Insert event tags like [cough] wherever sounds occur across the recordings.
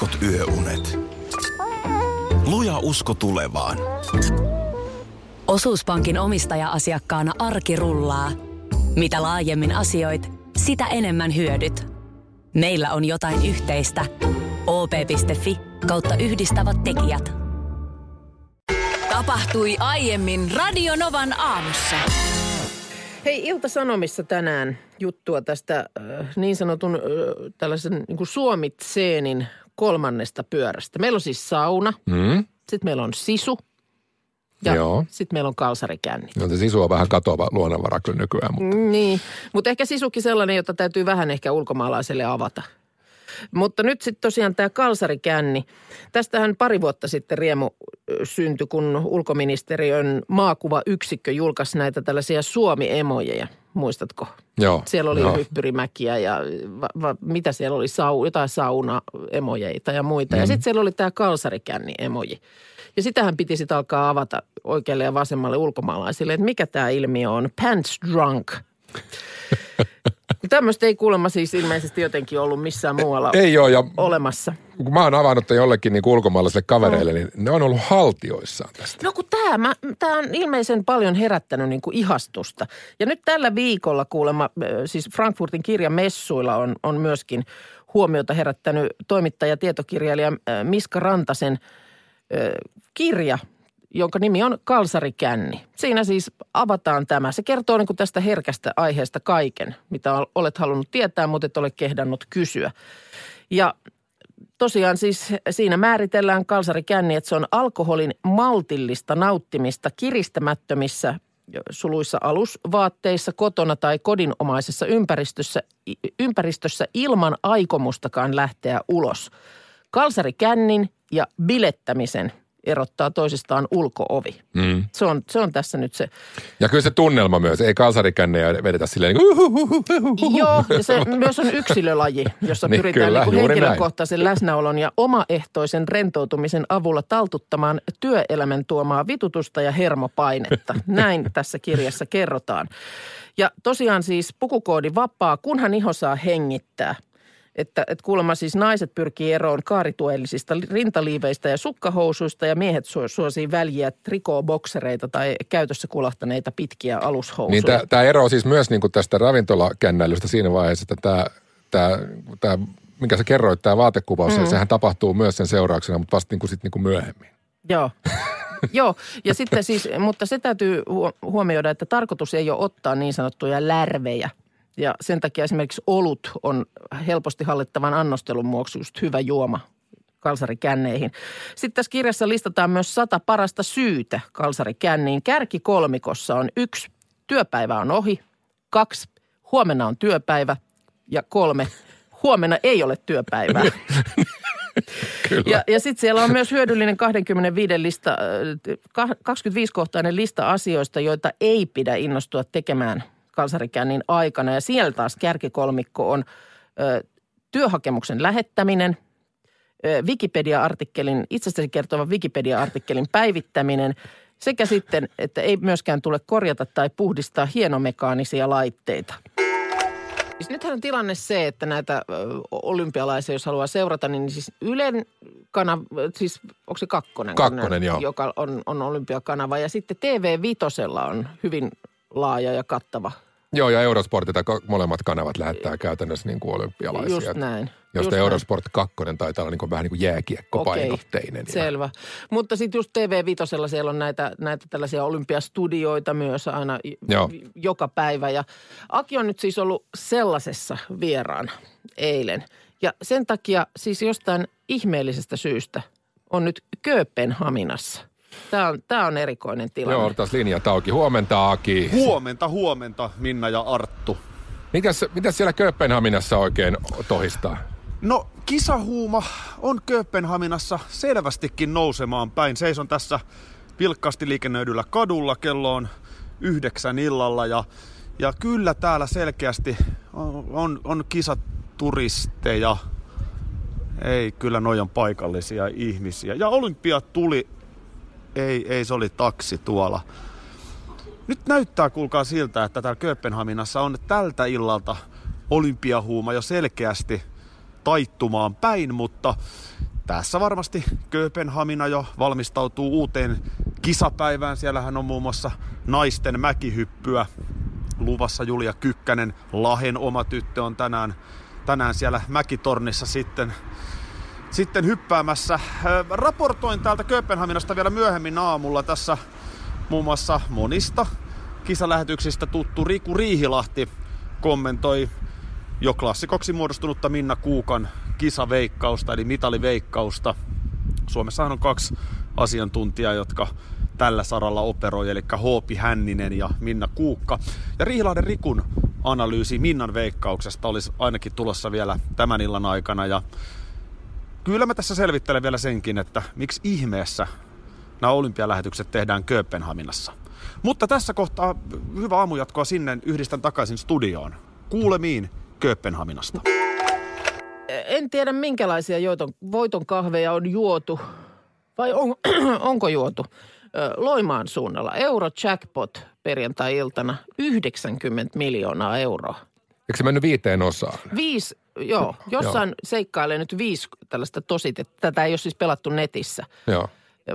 heikot yöunet. Luja usko tulevaan. Osuuspankin omistaja-asiakkaana arki rullaa. Mitä laajemmin asioit, sitä enemmän hyödyt. Meillä on jotain yhteistä. op.fi kautta yhdistävät tekijät. Tapahtui aiemmin Radionovan aamussa. Hei, Ilta-Sanomissa tänään juttua tästä äh, niin sanotun äh, tällaisen niin kuin Suomitseenin kolmannesta pyörästä. Meillä on siis sauna, Mm? sitten meillä on sisu ja sitten meillä on kalsarikänni. No, se sisu on vähän katoava luonnonvara kyllä nykyään, mutta Niin, mutta ehkä sisukin sellainen, jota täytyy vähän ehkä ulkomaalaiselle avata. Mutta nyt sitten tosiaan tämä kalsarikänni. Tästähän pari vuotta sitten riemu syntyi, kun ulkoministeriön maakuvayksikkö julkaisi näitä tällaisia Suomi-emojeja. Muistatko? joo. Siellä oli joo. hyppyrimäkiä ja va, va, mitä siellä oli, Sau, jotain sauna-emojeita ja muita. Mhm. Ja sitten siellä oli tämä kalsarikänni-emoji. Ja sitähän piti sitten alkaa avata oikealle ja vasemmalle ulkomaalaisille, että mikä tämä ilmiö on. Pants drunk. [laughs] Tämmöistä ei kuulemma siis ilmeisesti jotenkin ollut missään muualla Ei ole, ja olemassa. kun mä oon avannut jollekin niin ulkomaalaisille kavereille, niin ne on ollut haltioissaan tästä. No kun tämä, tämä on ilmeisen paljon herättänyt niin kuin ihastusta. Ja nyt tällä viikolla kuulemma, siis Frankfurtin kirjamessuilla on, on myöskin huomiota herättänyt toimittaja, tietokirjailija Miska Rantasen kirja, jonka nimi on Kalsarikänni. Siinä siis avataan tämä. Se kertoo niin kuin tästä herkästä aiheesta kaiken, mitä ol- olet halunnut tietää, mutta et ole kehdannut kysyä. Ja tosiaan siis siinä määritellään kalsarikänni, että se on alkoholin maltillista nauttimista kiristämättömissä suluissa alusvaatteissa, kotona tai kodinomaisessa ympäristössä, ympäristössä ilman aikomustakaan lähteä ulos. Kalsarikännin ja bilettämisen erottaa toisistaan ulkoovi. Mm. Se on, se on tässä nyt se Ja kyllä se tunnelma myös, ei kalsarikännejä vedetä silleen niin kuin, Joo, ja se myös on yksilölaji, jossa [laughs] Niin, pyritään kyllä, niin juuri näin. henkilökohtaisen läsnäolon ja omaehtoisen rentoutumisen avulla taltuttamaan työelämän tuomaa vitutusta ja hermopainetta. [laughs] Näin tässä kirjassa kerrotaan. Ja tosiaan siis pukukoodi vapaa, kunhan iho saa hengittää. Että, että kuulemma siis naiset pyrkii eroon kaarituellisista rintaliiveistä ja sukkahousuista ja miehet suo- suosii väljiä trikooboksereita tai käytössä kulahtaneita pitkiä alushousuja. Niin tämä ero siis myös niin kuin tästä ravintolakännäilystä siinä vaiheessa, että tämä, tämä, tämä minkä sä kerroit, tämä vaatekuvaus, mm. sehän tapahtuu myös sen seurauksena, mutta vasta niin kuin, sit niin kuin myöhemmin. Joo. [laughs] Joo, ja sitten siis, mutta se täytyy huo- huomioida, että tarkoitus ei ole ottaa niin sanottuja lärvejä. Ja sen takia esimerkiksi olut on helposti hallittavan annostelun vuoksi just hyvä juoma kalsarikänneihin. Sitten tässä kirjassa listataan myös sata parasta syytä kalsarikänniin. Kärki kolmikossa on yksi, työpäivä on ohi. Kaksi, huomenna on työpäivä. Ja kolme, huomenna ei ole työpäivää. [laughs] Kyllä. Ja, ja sitten siellä on myös hyödyllinen 25 lista, äh, 25-kohtainen lista asioista, joita ei pidä innostua tekemään kalsarikännin aikana. Ja siellä taas kärkikolmikko on ö, työhakemuksen lähettäminen, ö, Wikipedia-artikkelin, itsestäsi kertova Wikipedia-artikkelin päivittäminen sekä sitten, että ei myöskään tule korjata tai puhdistaa hienomekaanisia laitteita. Siis nythän on tilanne se, että näitä olympialaisia, jos haluaa seurata, niin siis Ylen kanava, siis onko se kakkonen? Kakkonen, ne- joo. Joka on, on olympiakanava. Ja sitten TV Vitosella on hyvin laaja ja kattava. Joo, ja Eurosport, että ka- molemmat kanavat lähettää käytännössä niin kuin olympialaisia. Just näin. Josta Just näin. Eurosport 2 taitaa olla niin kuin vähän niin kuin jääkiekkopainotteinen. Okei, selvä. Mutta sitten just TV Vitosella siellä on näitä, näitä tällaisia olympiastudioita myös aina Joo. joka päivä. Ja Aki on nyt siis ollut sellaisessa vieraana eilen. Ja sen takia siis jostain ihmeellisestä syystä on nyt Kööpenhaminassa. Tämä on, tämä on erikoinen tilanne. Joo, taas linjat auki. Huomenta, Aki. Huomenta, huomenta, Minna ja Arttu. Mitäs, mitäs siellä Kööpenhaminassa oikein tohistaa? No, kisahuuma on Kööpenhaminassa selvästikin nousemaan päin. Seison tässä vilkkaasti liikennöidyllä kadulla. Kello on yhdeksän illalla ja, ja kyllä täällä selkeästi on, on, on kisaturisteja. Ei, kyllä noi on paikallisia ihmisiä. Ja olympia tuli, ei, ei se oli taksi tuolla. Nyt näyttää, kuulkaa siltä, että täällä Kööpenhaminassa on tältä illalta olympiahuuma jo selkeästi taittumaan päin, mutta tässä varmasti Kööpenhamina jo valmistautuu uuteen kisapäivään. Siellähän on muun muassa naisten mäkihyppyä luvassa Julia Kykkänen. Lahen oma tyttö on tänään, tänään siellä mäkitornissa sitten, sitten hyppäämässä. Raportoin täältä Kööpenhaminasta vielä myöhemmin aamulla tässä muun muassa monista kisalähetyksistä tuttu Riku Riihilahti kommentoi jo klassikoksi muodostunutta Minna Kuukan kisaveikkausta, eli mitaliveikkausta. Suomessahan on kaksi asiantuntijaa, jotka tällä saralla operoi, eli Hoopi Hänninen ja Minna Kuukka. Ja Riihilahden Rikun analyysi Minnan veikkauksesta olisi ainakin tulossa vielä tämän illan aikana. Ja kyllä mä tässä selvittelen vielä senkin, että miksi ihmeessä nämä olympialähetykset tehdään Kööpenhaminassa. Mutta tässä kohtaa hyvä aamujatkoa sinne yhdistän takaisin studioon. Kuulemiin Kööpenhaminasta. En tiedä minkälaisia joiton, voiton kahveja on juotu vai on, [clears throat] onko juotu. Loimaan suunnalla Eurojackpot perjantai-iltana 90 miljoonaa euroa. Eikö se mennyt viiteen osaan? Viisi, joo. Jossain joo. seikkailee nyt viisi tällaista tosit, että tätä ei ole siis pelattu netissä. Joo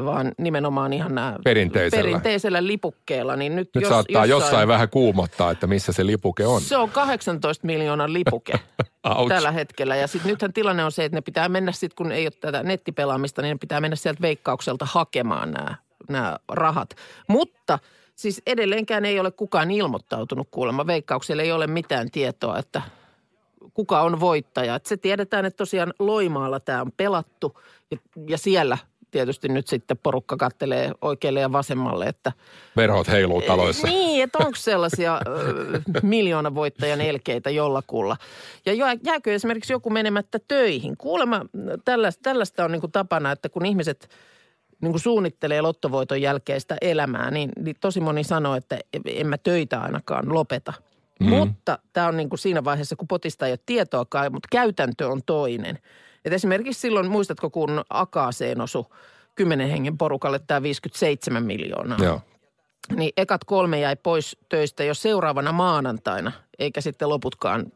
vaan nimenomaan ihan nämä perinteisellä, perinteisellä lipukkeella. Niin nyt, nyt jos, saattaa jossain, jossain vähän kuumottaa, että missä se lipuke on. Se on 18 miljoonan lipuke [laughs] tällä hetkellä. Ja sitten nythän tilanne on se, että ne pitää mennä sitten, kun ei ole tätä nettipelaamista, niin ne pitää mennä sieltä veikkaukselta hakemaan nämä, nämä rahat. Mutta siis edelleenkään ei ole kukaan ilmoittautunut kuulemma. Veikkaukselle ei ole mitään tietoa, että kuka on voittaja. Että se tiedetään, että tosiaan Loimaalla tämä on pelattu ja, ja siellä – tietysti nyt sitten porukka kattelee oikealle ja vasemmalle, että... Verhot heiluu taloissa. Niin, että onko sellaisia miljoona voittajan elkeitä jollakulla. Ja jääkö esimerkiksi joku menemättä töihin? Kuulemma tällaista, tällaista on niin kuin tapana, että kun ihmiset niin kuin suunnittelee lottovoiton jälkeistä elämää, niin, niin tosi moni sanoo, että en mä töitä ainakaan lopeta. Mm. Mutta tämä on niin kuin siinä vaiheessa, kun potista ei ole tietoakaan, mutta käytäntö on toinen – et esimerkiksi silloin, muistatko kun Akaaseen osui kymmenen hengen porukalle tämä 57 miljoonaa. Joo. Niin ekat kolme jäi pois töistä jo seuraavana maanantaina, eikä sitten loputkaan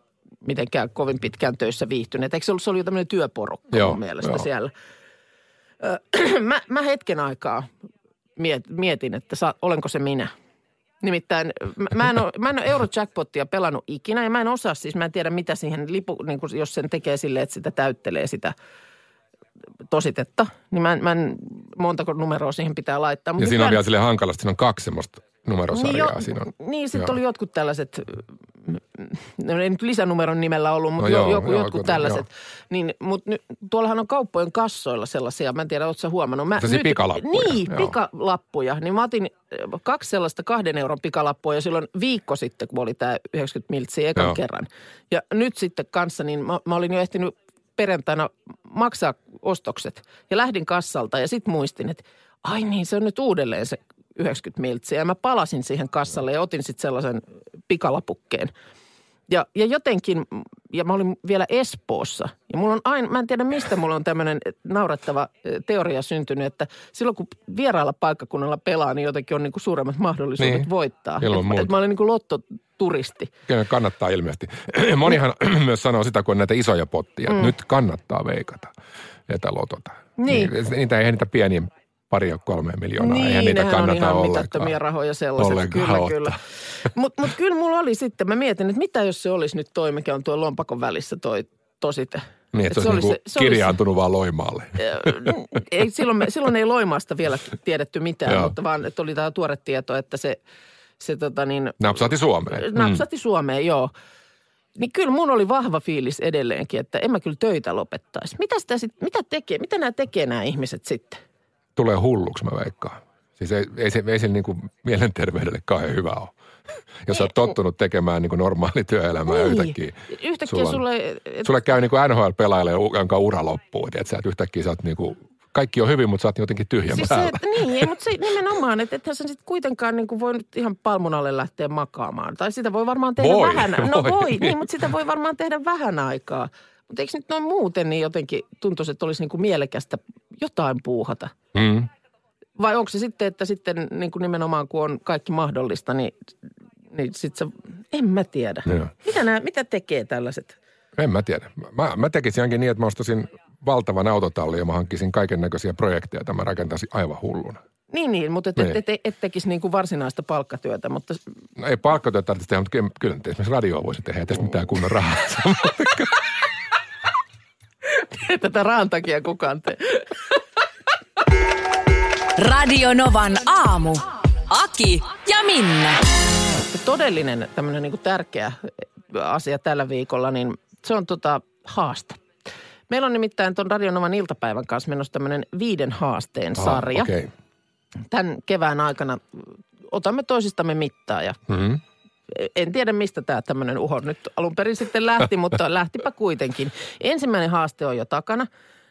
mitenkään kovin pitkään töissä viihtyneet. Eikö se ollut, se oli jo tämmöinen työporukka Joo, mun mielestä jo. siellä. [clears throat] mä, mä hetken aikaa mietin, että sa, olenko se minä – Nimittäin mä en, ole, mä en ole Eurojackpottia pelannut ikinä ja mä en osaa siis, mä en tiedä mitä siihen lipu, niin kuin jos sen tekee silleen, että sitä täyttelee sitä tositetta, niin mä en, mä en montako numeroa siihen pitää laittaa. Mutta ja siinä on vielä sille hankalasti, siinä on kaksi semmoista numerosarjaa. Niin, jo, siinä on, niin sitten oli jotkut tällaiset, no ei nyt lisänumeron nimellä ollut, mutta no joo, joku, joo, jotkut tällaiset. Joo. Niin, mutta nyt, tuollahan on kauppojen kassoilla sellaisia, mä en tiedä, ootko huomannut. Mä, nyt, pikalappuja. Niin, joo. pikalappuja. Niin mä otin kaksi sellaista kahden euron pikalappua jo silloin viikko sitten, kun oli tämä 90 miltsiä ekan joo. kerran. Ja nyt sitten kanssa, niin mä, mä olin jo ehtinyt perjantaina maksaa ostokset ja lähdin kassalta ja sitten muistin, että ai niin, se on nyt uudelleen se 90 miltsiä. Ja mä palasin siihen kassalle ja otin sitten sellaisen pikalapukkeen. Ja, ja jotenkin, ja mä olin vielä Espoossa. Ja mulla on aina, mä en tiedä mistä mulla on tämmöinen naurettava teoria syntynyt, että silloin kun vieraalla paikkakunnalla pelaa, niin jotenkin on niin kuin suuremmat mahdollisuudet niin, voittaa. Että et mä olin niin kuin lottoturisti. Kyllä kannattaa ilmeisesti. [clears throat] Monihan [clears throat] myös sanoo sitä, kun on näitä isoja pottia, mm. nyt kannattaa veikata, että lotota. Niin. niin niitä ei niitä pieniä pari ja kolme miljoonaa. Niin, Eihän niitä kannata on ihan ollenkaan. rahoja sellaiset. Ollenkaan kyllä, kyllä. [laughs] Mutta mut kyllä mulla oli sitten, mä mietin, että mitä jos se olisi nyt toi, mikä on tuo lompakon välissä toi tosite. Niin, että se, se olisi niinku se, kirjaantunut olisi, vaan Loimaalle. [laughs] ei, silloin, me, silloin ei Loimaasta vielä tiedetty mitään, mutta vaan että oli tämä tuore tieto, että se, se tota niin... Napsahti Suomeen. Napsahti mm. Suomeen, joo. Niin kyllä mun oli vahva fiilis edelleenkin, että en mä kyllä töitä lopettaisi. Mitä, sitä sit, mitä, tekee, mitä nämä tekee nämä ihmiset sitten? Tulee hulluksi, mä veikkaan. Siis ei, ei se, ei se niin kuin mielenterveydelle kauhean hyvä ole. [laughs] Jos olet tottunut tekemään niin kuin normaali työelämää niin. yhtäkkiä. Yhtäkkiä sulla, sulle... Et... Sulle käy niin kuin NHL-pelaajalle, jonka ura loppuu. Että sä, et yhtäkkiä sä oot niin kuin, kaikki on hyvin, mutta sä oot jotenkin tyhjän siis päällä. Se, niin, ei, mutta se nimenomaan, että ethän sä sitten kuitenkaan niin kuin voi nyt ihan palmun alle lähteä makaamaan. Tai sitä voi varmaan tehdä voi, vähän. Voi. No voi, niin, mutta sitä voi varmaan tehdä vähän aikaa. Mutta eikö nyt noin muuten niin jotenkin tuntuisi, että olisi niin kuin mielekästä jotain puuhata? Mm. Vai onko se sitten, että sitten niin kuin nimenomaan kun on kaikki mahdollista, niin, niin sitten se, en mä tiedä. Joo. Mitä, nämä, mitä tekee tällaiset? En mä tiedä. Mä, mä tekisin ainakin niin, että mä ostasin valtavan autotallin ja mä hankkisin kaiken näköisiä projekteja, joita mä rakentaisin aivan hulluna. Niin, niin, mutta et, Niin. et, et, et tekisi niin kuin varsinaista palkkatyötä, mutta No ei palkkatyötä tarvitse tehdä, mutta kyllä, kyllä esimerkiksi radioa voisi tehdä, ei tästä mitään kunnon rahaa. [laughs] ei [laughs] tätä rahan takia kukaan tee. Radio Novan aamu. Aki ja Minna. Todellinen tämmöinen niin tärkeä asia tällä viikolla, niin se on tota haaste. Meillä on nimittäin tuon Radionovan iltapäivän kanssa menossa tämmöinen viiden haasteen sarja. Okei. Okay. Tämän kevään aikana otamme toisistamme mittaa ja Mm-hmm. En tiedä mistä tämä tämmöinen uho nyt alun perin sitten lähti, mutta [laughs] lähtipä kuitenkin. Ensimmäinen haaste on jo takana.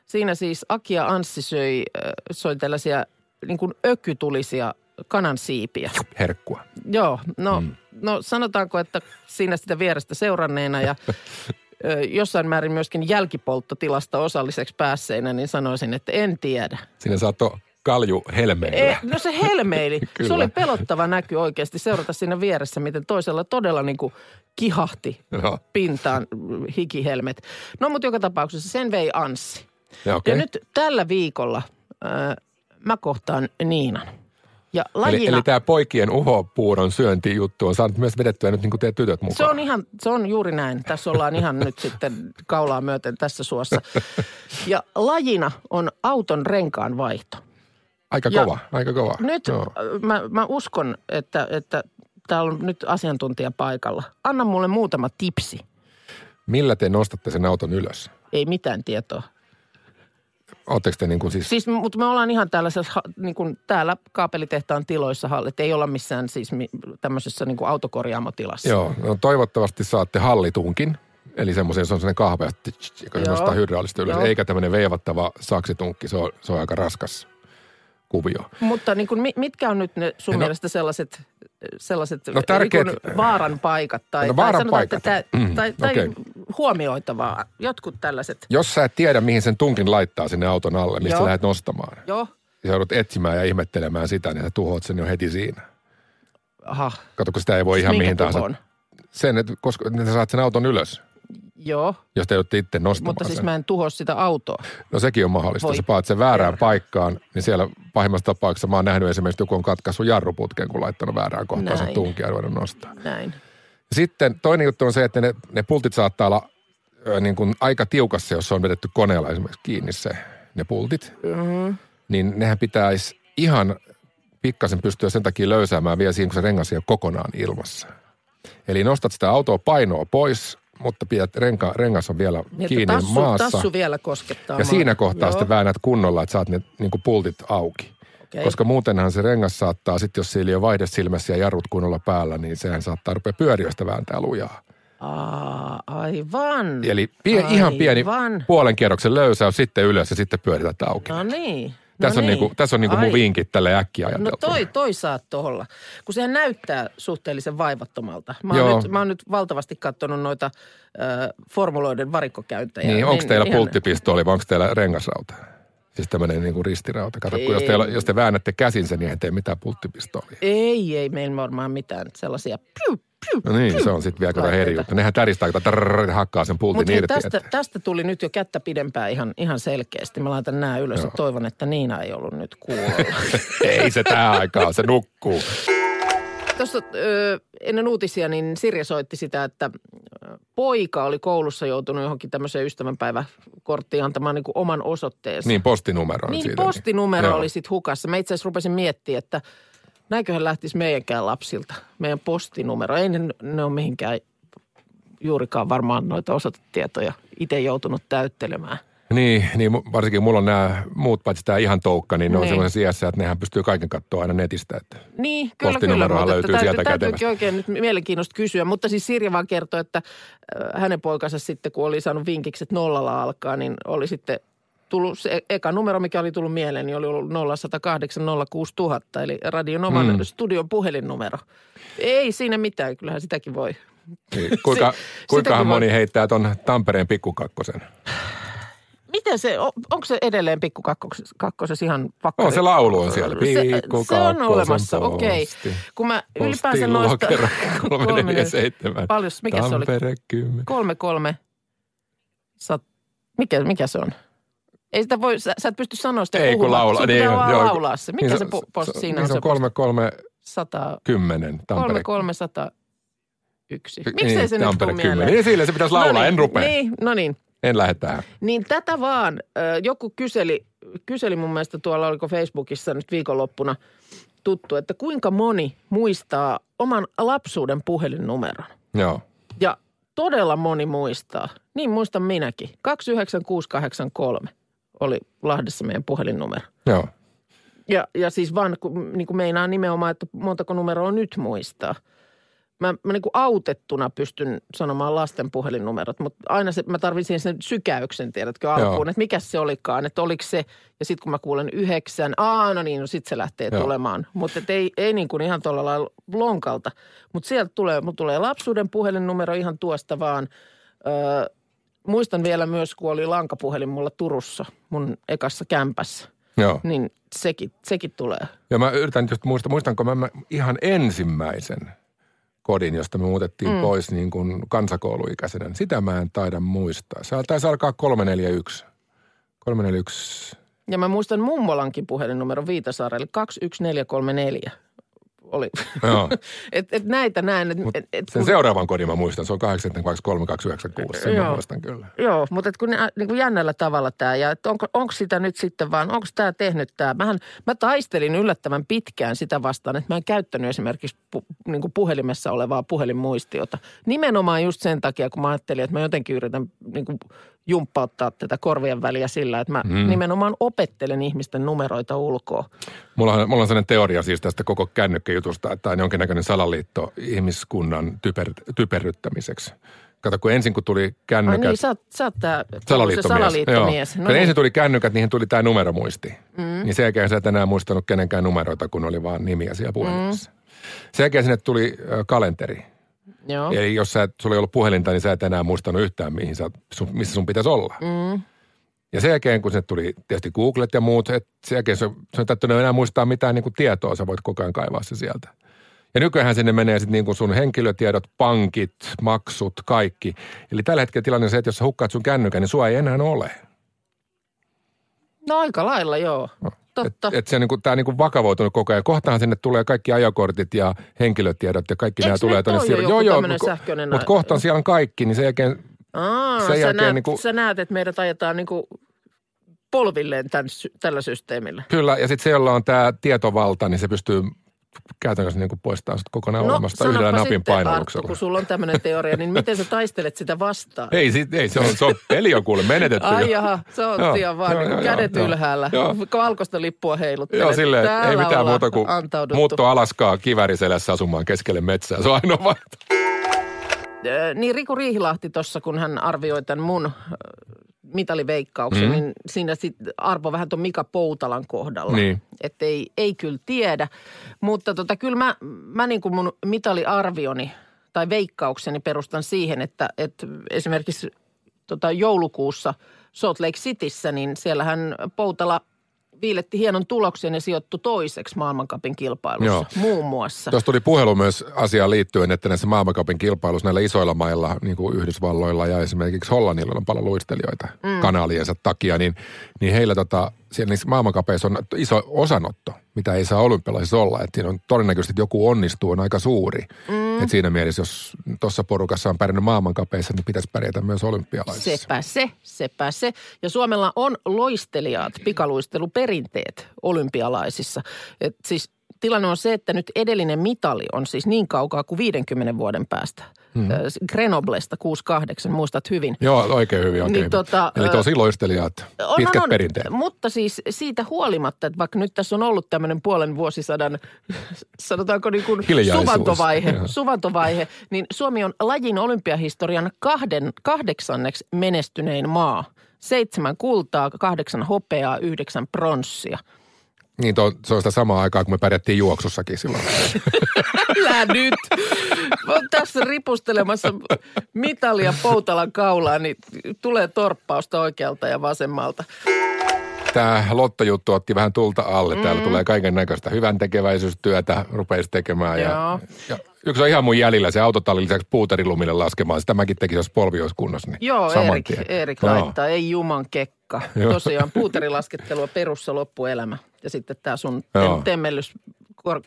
Siinä siis Aki ja Anssi söi, äh, söi tällaisia niin kuin ökytulisia kanansiipiä. Herkkua. Joo, no, mm. no sanotaanko, että siinä sitä vierestä seuranneena ja [laughs] jossain määrin myöskin jälkipolttotilasta osalliseksi päässeinä, niin sanoisin, että en tiedä. Sinne saattoi kalju helmeillä. E, no se helmeili. [laughs] Se oli pelottava näky oikeasti seurata siinä vieressä, miten toisella todella niin kuin kihahti Joo. pintaan hikihelmet. No mutta joka tapauksessa sen vei Anssi. Ja, okay. Ja nyt tällä viikolla äh, mä kohtaan Niinan. Ja Eli, lajina... eli tämä poikien uhopuuron syöntijuttu on saanut myös vedettyä nyt niin kuin teidän tytöt mukaan. Se on ihan, se on juuri näin. Tässä ollaan ihan nyt sitten kaulaa myöten tässä suossa. Ja lajina on auton renkaan vaihto. Aika ja- kova, aika kova. Nyt Joo. äh, mä, mä uskon, että, että täällä on nyt asiantuntija paikalla. Anna mulle muutama tipsi. Millä te nostatte sen auton ylös? Ei mitään tietoa. Oletteko te niin kuin siis, Siis, mutta me ollaan ihan tällaisessa, niin kuin täällä kaapelitehtaan tiloissa, hallit. ei olla missään siis tämmöisessä niin kuin autokorjaamotilassa. joo, no toivottavasti saatte hallitunkin. Eli semmoisen, se on sellainen kahva, joka Joo. nostaa hydraulista ylös. Joo. Eikä tämmöinen veivattava saksitunkki, se on, se on aika raskas kuvio. Mutta niin kuin, mi- mitkä on nyt ne sun No- mielestä sellaiset, sellaiset No tärkeät- niin kuin vaaran paikat tai, No tai, vaaran sanotaan, paikat. että Mm, tai, tai okei. huomioitavaa? Jotkut tällaiset. Jos sä et tiedä, mihin sen tunkin laittaa sinne auton alle, mistä Joo. lähdet nostamaan. Joo, Ja joudut etsimään ja ihmettelemään sitä, niin sä tuhoat sen jo heti siinä. aha. Kato, kun sitä ei voi ihan Minkä mihin tahansa. Sen, että koska että saat sen auton ylös, Joo, jos te joudutte itse nostamaan mutta siis sen. mä en tuho sitä autoa. No sekin on mahdollista. Voi Sä paat sen väärään herra. paikkaan, niin siellä pahimmassa tapauksessa mä oon nähnyt esimerkiksi, joku on katkaissut jarruputken, kun laittanut väärään kohtaan sen Näin. tunkia ja nostaa. Näin. Sitten toinen juttu on se, että ne, ne pultit saattaa olla ö, niin kuin aika tiukassa, jos se on vedetty koneella esimerkiksi kiinni se, ne pultit. Mm-hmm. Niin nehän pitäisi ihan pikkasen pystyä sen takia löysäämään vielä siinä, kun se rengas ei ole kokonaan ilmassa. Eli nostat sitä autoa painoa pois, mutta pidät renka, rengas on vielä Niin, kiinni tassu, maassa. tassu vielä koskettaa Ja maa. siinä kohtaa Joo, sitten väännät kunnolla, että saat ne niin kuin pultit auki. okei. Koska muutenhan se rengas saattaa, sitten jos siellä ei ole vaihdesilmässä ja jarrut kunnolla päällä, niin sehän saattaa rupea pyöriöstä vääntää lujaa. Aa, aivan. Eli pie, ihan pieni Aivan. puolen kierroksen löysäys, sitten ylös ja sitten pyörität auki. No niin. Tässä, no on niin. niinku, tässä on niinku mun Ai. vinkit tälle äkkiä No toi, toi saat toholla. Kun sehän näyttää suhteellisen vaivattomalta. Mä oon, Joo. nyt, mä oon nyt valtavasti katsonut noita äh, formuloiden varikkokäyntejä. Niin, onko teillä ihan- pulttipistooli vai onko teillä rengasrauta? Siis tämmöinen niinku ristirauta. Kato, kun jos, teillä, jos te väännätte käsinsä, niin ei tee mitään pulttipistoolia. Ei, ei meillä varmaan mitään sellaisia. Piu, piu. No niin, se on sitten vielä kato eri juttu. Nehän täristää, kun trrrr, hakkaa sen pultin Mutta irti. tästä, että- tästä tuli nyt jo kättä pidempää ihan, ihan selkeästi. Mä laitan nämä ylös ja Joo. toivon, että Niina ei ollut nyt kuulolla. [laughs] Ei se tähän aikaan, se nukkuu. Tuossa ennen uutisia niin Sirja soitti sitä, että poika oli koulussa joutunut johonkin tämmöiseen ystävänpäiväkorttiin antamaan niin kuin oman osoitteensa. Niin, postinumero Niin, siitä. postinumero Joo. oli sitten hukassa. Mä itse asiassa rupesin miettimään, että näinköhän lähtisi meidänkään lapsilta, meidän postinumero. Ei ne, ne ole mihinkään juurikaan varmaan noita osoitetietoja itse joutunut täyttelemään. Niin, niin varsinkin mulla on nämä muut, paitsi tämä ihan toukka, niin ne on Niin. semmoisessa iässä, että nehän pystyy kaiken katsoa aina netistä. Että Niin, kyllä, kyllä. Mutta löytyy täytyy, sieltä täytyykin oikein nyt mielenkiinnosta kysyä. Mutta siis Sirja vaan kertoi, että äh, hänen poikansa sitten, kun oli saanut vinkiksi, että nollalla alkaa, niin oli sitten tullut se eka numero, mikä oli tullut mieleen, niin oli ollut 0108 06000, eli Radionovan Mm. mm. studion puhelinnumero. Ei siinä mitään, kyllähän sitäkin voi. niin, kuinka, [laughs] kuinkahan sitäkin voi- moni heittää ton Tampereen pikkukakkosen? Miten se, on- onko se edelleen pikkukakkosessa ihan pakko? On, se laulu on siellä. Se, se on olemassa, okei. posti. Kun mä ylipäänsä noista... lokero 347. Paljon, mikä se oli? Tampere 10. Kolme kolme. Sat, mikä, mikä se on? Ei sitä voi, sä, sä et pysty sanoa sitä Ei kun puhumaan. laula. Sun niin, joo. laulaa se. Mikä Niin se, po, post, siinä niin on se se on kolme, kolme, Sata, kymmenen Tampere. kolme, kolme, sata, yksi. Miksei niin, se nyt Tampere tule kymmenen. mieleen? Niin sille se pitäisi laulaa, No niin, en rupea. Niin, no niin. En lähde tähän. Niin tätä vaan, joku kyseli, kyseli mun mielestä tuolla, oliko Facebookissa nyt viikonloppuna tuttu, että kuinka moni muistaa oman lapsuuden puhelinnumeron. Joo. Ja todella moni muistaa. Niin muistan minäkin. 29683 oli Lahdessa meidän puhelinnumero. Joo. Ja, ja siis vaan niin kuin meinaa nimenomaan, että montako numeroa nyt muistaa. Mä, mä niin kuin autettuna pystyn sanomaan lasten puhelinnumerot, mutta aina se, mä tarvitsin sen sykäyksen, tiedätkö, alkuun, Joo. että mikä se olikaan, että oliko se, ja sitten kun mä kuulen yhdeksän, aa no niin, no sitten se lähtee Joo. tulemaan. Mutta ei, ei niin kuin ihan tuolla lailla lonkalta, mutta sieltä tulee, mut tulee lapsuuden puhelinnumero ihan tuosta vaan. Öö, muistan vielä myös, kun oli lankapuhelin mulla Turussa, mun ekassa kämpässä, Joo. niin sekin, sekin tulee. Ja mä yritän just muistaa, muistanko mä mä ihan ensimmäisen kodin, josta me muutettiin mm. pois niin kuin kansakouluikäisenä. Sitä mä en taida muistaa. Se taisi alkaa 341. 341. Ja mä muistan mummolankin puhelinnumero Viitasaarelle, 21434 oli. Joo. [laughs] et, et näitä näen. Et, Mut et, et, Sen kun- seuraavan kodin mä muistan. Se on 83296. Sen mä muistan kyllä. Joo, mutta et kun ne, niin kuin jännällä tavalla tämä, ja onko, onko sitä nyt sitten vaan, onko tämä tehnyt tämä? Mähän, mä taistelin yllättävän pitkään sitä vastaan, että mä en käyttänyt esimerkiksi pu, niin kuin puhelimessa olevaa puhelinmuistiota. Nimenomaan just sen takia, kun mä ajattelin, että mä jotenkin yritän niin kuin jumppauttaa tätä korvien väliä sillä, että mä mm. nimenomaan opettelen ihmisten numeroita ulkoa. Mulla on, mulla on sellainen teoria siis tästä koko kännykkäjutusta, että tämä on jonkinnäköinen salaliitto ihmiskunnan typer, typerryttämiseksi. Kato, kun ensin kun tuli Ai kännykät... niin, sä oot, sä oot tää Salaliittomies. salaliittomies. No Kun niin. ensin tuli kännykät, niihin tuli tämä numeromuisti. Mm. Niin sen jälkeen sä et enää muistanut kenenkään numeroita, kun oli vaan nimiä siellä puhelimessa. Mm. Sen jälkeen sinne tuli kalenteri. Joo. Eli jos sä et, sulla ei ollut puhelinta, niin sä et enää muistanut yhtään, mihin sä, sun, missä sun pitäisi olla. Mm. Ja sen jälkeen, kun sinne tuli tietysti Googlet ja muut, että sen jälkeen se, se ei täytynyt enää muistaa mitään niin kuin tietoa, sä voit koko ajan kaivaa se sieltä. Ja nykyään sinne menee sitten niin kuin sun henkilötiedot, pankit, maksut, kaikki. Eli tällä hetkellä tilanne on se, että jos sä hukkaat sun kännykän, niin sua ei enää ole. No aika lailla, joo. Totta. Että et se niinku, tää niinku vakavoitunut koko ajan. Kohtahan sinne tulee kaikki ajokortit ja henkilötiedot ja kaikki Eikö nämä tulee nyt tonne ole jo siirro- joku tämmönen sähköinen Mutta ä- kohta on siellä on kaikki, niin sen jälkeen Aa, sen sä, jälkeen näet, niinku- sä näet, että meidät ajetaan niinku polvilleen tämän, tällä systeemillä. kyllä. Ja sitten se, jolla on tämä tietovalta, niin se pystyy käytännössä niinku poistamaan sut kokonaan olemasta yhdellä No, napin painalluksella. Arttu, kun sulla on tämmöinen teoria, niin miten sä taistelet sitä vastaan? Ei, sit, ei se, on, se on peli on kuule menetetty. Ai jaha, se on Joo, ihan vaan joo, niin kuin joo, kädet joo, ylhäällä. joo. Valkoista lippua heiluttelet. Joo, silleen, että ei Täällä mitään muuta kuin antauduttu. muutto Alaskaa kiväriselässä asumaan keskelle metsää. Se on ainoa vaihtoehto. Niin Riku Riihilahti tuossa, kun hän arvioi tämän mun mitaliveikkauksen, mm. niin siinä sitten arvo vähän tuon Mika Poutalan kohdalla. Niin. Että ei, ei kyllä tiedä. Mutta tota, kyllä mä, mä niin kuin mun mitaliarvioni tai veikkaukseni perustan siihen, että, että esimerkiksi tota joulukuussa Salt Lake Cityssä, niin siellähän Poutala viiletti hienon tuloksen ja sijoittui toiseksi maailmankapin kilpailussa Joo. muun muassa. Tuossa tuli puhelu myös asiaan liittyen, että näissä maailmankapin kilpailuissa näillä isoilla mailla, niin kuin Yhdysvalloilla ja esimerkiksi Hollannilla on paljon luistelijoita mm. kanaliensa takia, niin, niin heillä tota, siellä niissä maailmankapeissa on iso osanotto, mitä ei saa olympialaisissa olla. Että siinä on todennäköisesti, että joku onnistuu, on aika suuri. Mm. Että siinä mielessä, jos tuossa porukassa on pärjännyt maailmankapeissa, niin pitäisi pärjätä myös olympialaisissa. Sepä se, sepä se. Ja Suomella on loistelijaat, pikaluisteluperinteet olympialaisissa. Et siis tilanne on se, että nyt edellinen mitali on siis niin kaukaa kuin 50 vuoden päästä. Hmm. Grenoblesta 68, muistat hyvin. Joo, oikein hyvin, oikein Niin hyvin. tota, Eli tosi loistelijat, On, pitkät on, perinteet. Mutta siis siitä huolimatta, että vaikka nyt tässä on ollut tämmöinen puolen vuosisadan, [laughs] sanotaanko niin kuin suvantovaihe, Joo. suvantovaihe, niin Suomi on lajin olympiahistorian kahden, kahdeksanneksi menestynein maa. Seitsemän kultaa, kahdeksan hopeaa, yhdeksän pronssia. Niin, to, se on sitä samaa aikaa, kun me pärjättiin juoksussakin silloin. [laughs] Älä nyt! Mä oon tässä ripustelemassa mitalia Poutalan kaulaan, niin tulee torppausta oikealta ja vasemmalta. Tämä lottojuttu otti vähän tulta alle. Täällä Mm. tulee kaiken näköistä hyvän tekeväisyystyötä, rupeisi tekemään. Ja, Joo. ja Yksi on ihan mun jäljellä, se autotallin lisäksi puuterilumille laskemaan. Sitä mäkin tekin, jos polvi olisi kunnossa. Niin Joo, saman Erik, tien. Erik Joo. laittaa, ei juman kekka. [laughs] Joo. Tosiaan puuterilaskettelua perussa loppuelämä. Ja sitten tämä sun tem- temmellys kor-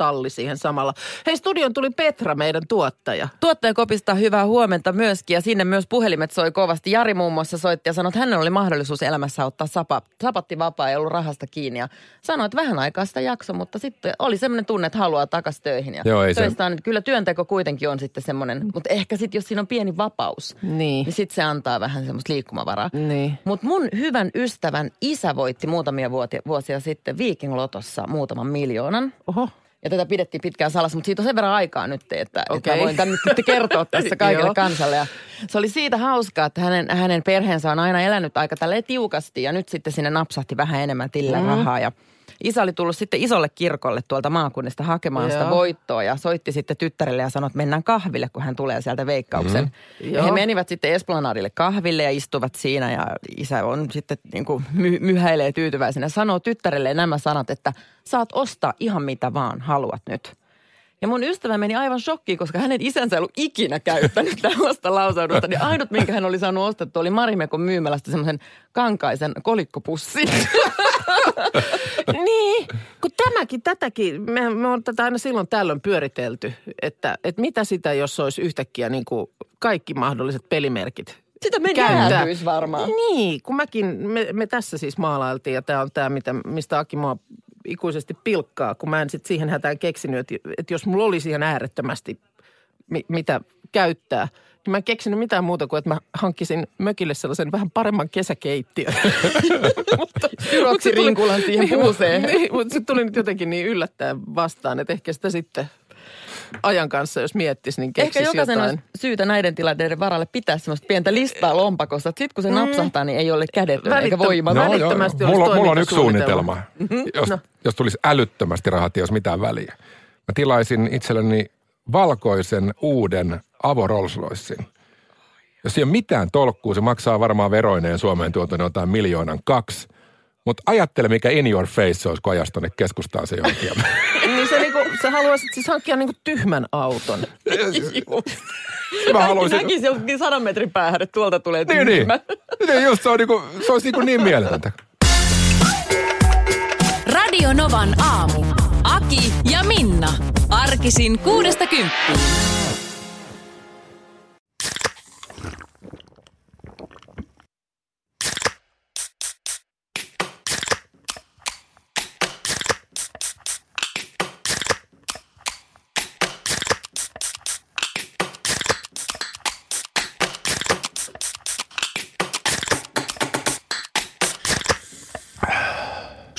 korjaustalli siihen samalla. Hei, studion tuli Petra, meidän tuottaja. Tuottajakopista hyvää huomenta myöskin ja sinne myös puhelimet soi kovasti. Jari muun muassa soitti ja sanoi, että hänellä oli mahdollisuus elämässä ottaa sapa, sapatti vapaa ja ollut rahasta kiinni. Ja sanoi, että vähän aikaa sitä jakso, mutta sitten oli semmoinen tunne, että haluaa takaisin töihin. Ja Joo, ei se- töistä on, kyllä työnteko kuitenkin on sitten semmoinen, mutta ehkä sitten jos siinä on pieni vapaus, Niin. niin sitten se antaa vähän semmoista liikkumavaraa. Niin. Mutta mun hyvän ystävän isä voitti muutamia vuosia sitten Viking Lotossa muutaman miljoonan. Oho. Ja tätä pidettiin pitkään salassa, mutta siitä on sen verran aikaa nyt, että, että Okei. mä voin tämän nyt kertoa [laughs] tässä kaikille kansalle. Ja se oli siitä hauskaa, että hänen, hänen perheensä on aina elänyt aika tälleen tiukasti ja nyt sitten sinne napsahti vähän enemmän tille mm. rahaa. Ja isä oli tullut sitten isolle kirkolle tuolta maakunnista hakemaan sitä Joo. voittoa ja soitti sitten tyttärelle ja sanoi, että mennään kahville, kun hän tulee sieltä veikkauksen. Mm. Ja Joo. he menivät sitten Esplanadille kahville ja istuvat siinä ja isä on sitten niin kuin my- myhäilee tyytyväisenä. Sanoo tyttärelle nämä sanat, että saat ostaa ihan mitä vaan haluat nyt. Ja mun ystävä meni aivan shokkiin, koska hänen isänsä ei ollut ikinä käyttänyt [laughs] tällaista lausaudusta. Niin ainut, minkä hän oli saanut ostettua, oli Marimekon myymälästä semmoisen kankaisen kolikkopussin. [laughs] Niin, kun tämäkin, tätäkin, me, me on tätä aina silloin tällöin pyöritelty, että, että mitä sitä, jos olisi yhtäkkiä niin kuin kaikki mahdolliset pelimerkit Sitä käyttää. jäätyisi varmaan. Niin, kun mäkin, me, me tässä siis maalailtiin ja tämä on tämä, mitä, mistä Aki mua ikuisesti pilkkaa, kun mä en sitten siihen hätään keksinyt, että, että jos mulla olisi ihan äärettömästi mi, mitä käyttää, niin mä en keksinyt mitään muuta kuin, että mä hankkisin mökille sellaisen vähän paremman kesäkeittiön. [laughs] mutta, Syroksi se tuli- rinkulan siihen [laughs] puuseen. Niin, mutta se tuli nyt jotenkin niin yllättäen vastaan, että ehkä sitä sitten ajan kanssa, jos miettisi, niin keksisi Ehkä jokaisen jotain. olisi syytä näiden tilanteiden varalle pitää semmoista pientä listaa lompakossa. Sitten kun se napsahtaa, niin ei ole kädetön eikä Välittä- voima. No, välittömästi mulla, mulla on yksi suunnitelma. Jos, jos tulisi älyttömästi rahat, ei olisi mitään väliä. Mä tilaisin itselleni valkoisen uuden Avo Rolls Roycein. Jos ei ole mitään tolkkua, se maksaa varmaan veroineen Suomeen tuotuna jotain miljoonan kaksi. Mutta ajattele, mikä in your face olisi, kun ajaisi tuonne keskustaan se johonkin. [laughs] Niin se, sä haluaisit siis hankkia niinku tyhmän auton. [laughs] Mä haluaisin... Näkisi jollekin sadan metrin päähän, että tuolta tulee Niin, niin. tyhmä. niin just, se, on niinku, se olisi niinku niin mieletöntä. Radio Novan aamu. Aki ja Minna. Arkisin kuudesta kymppiin.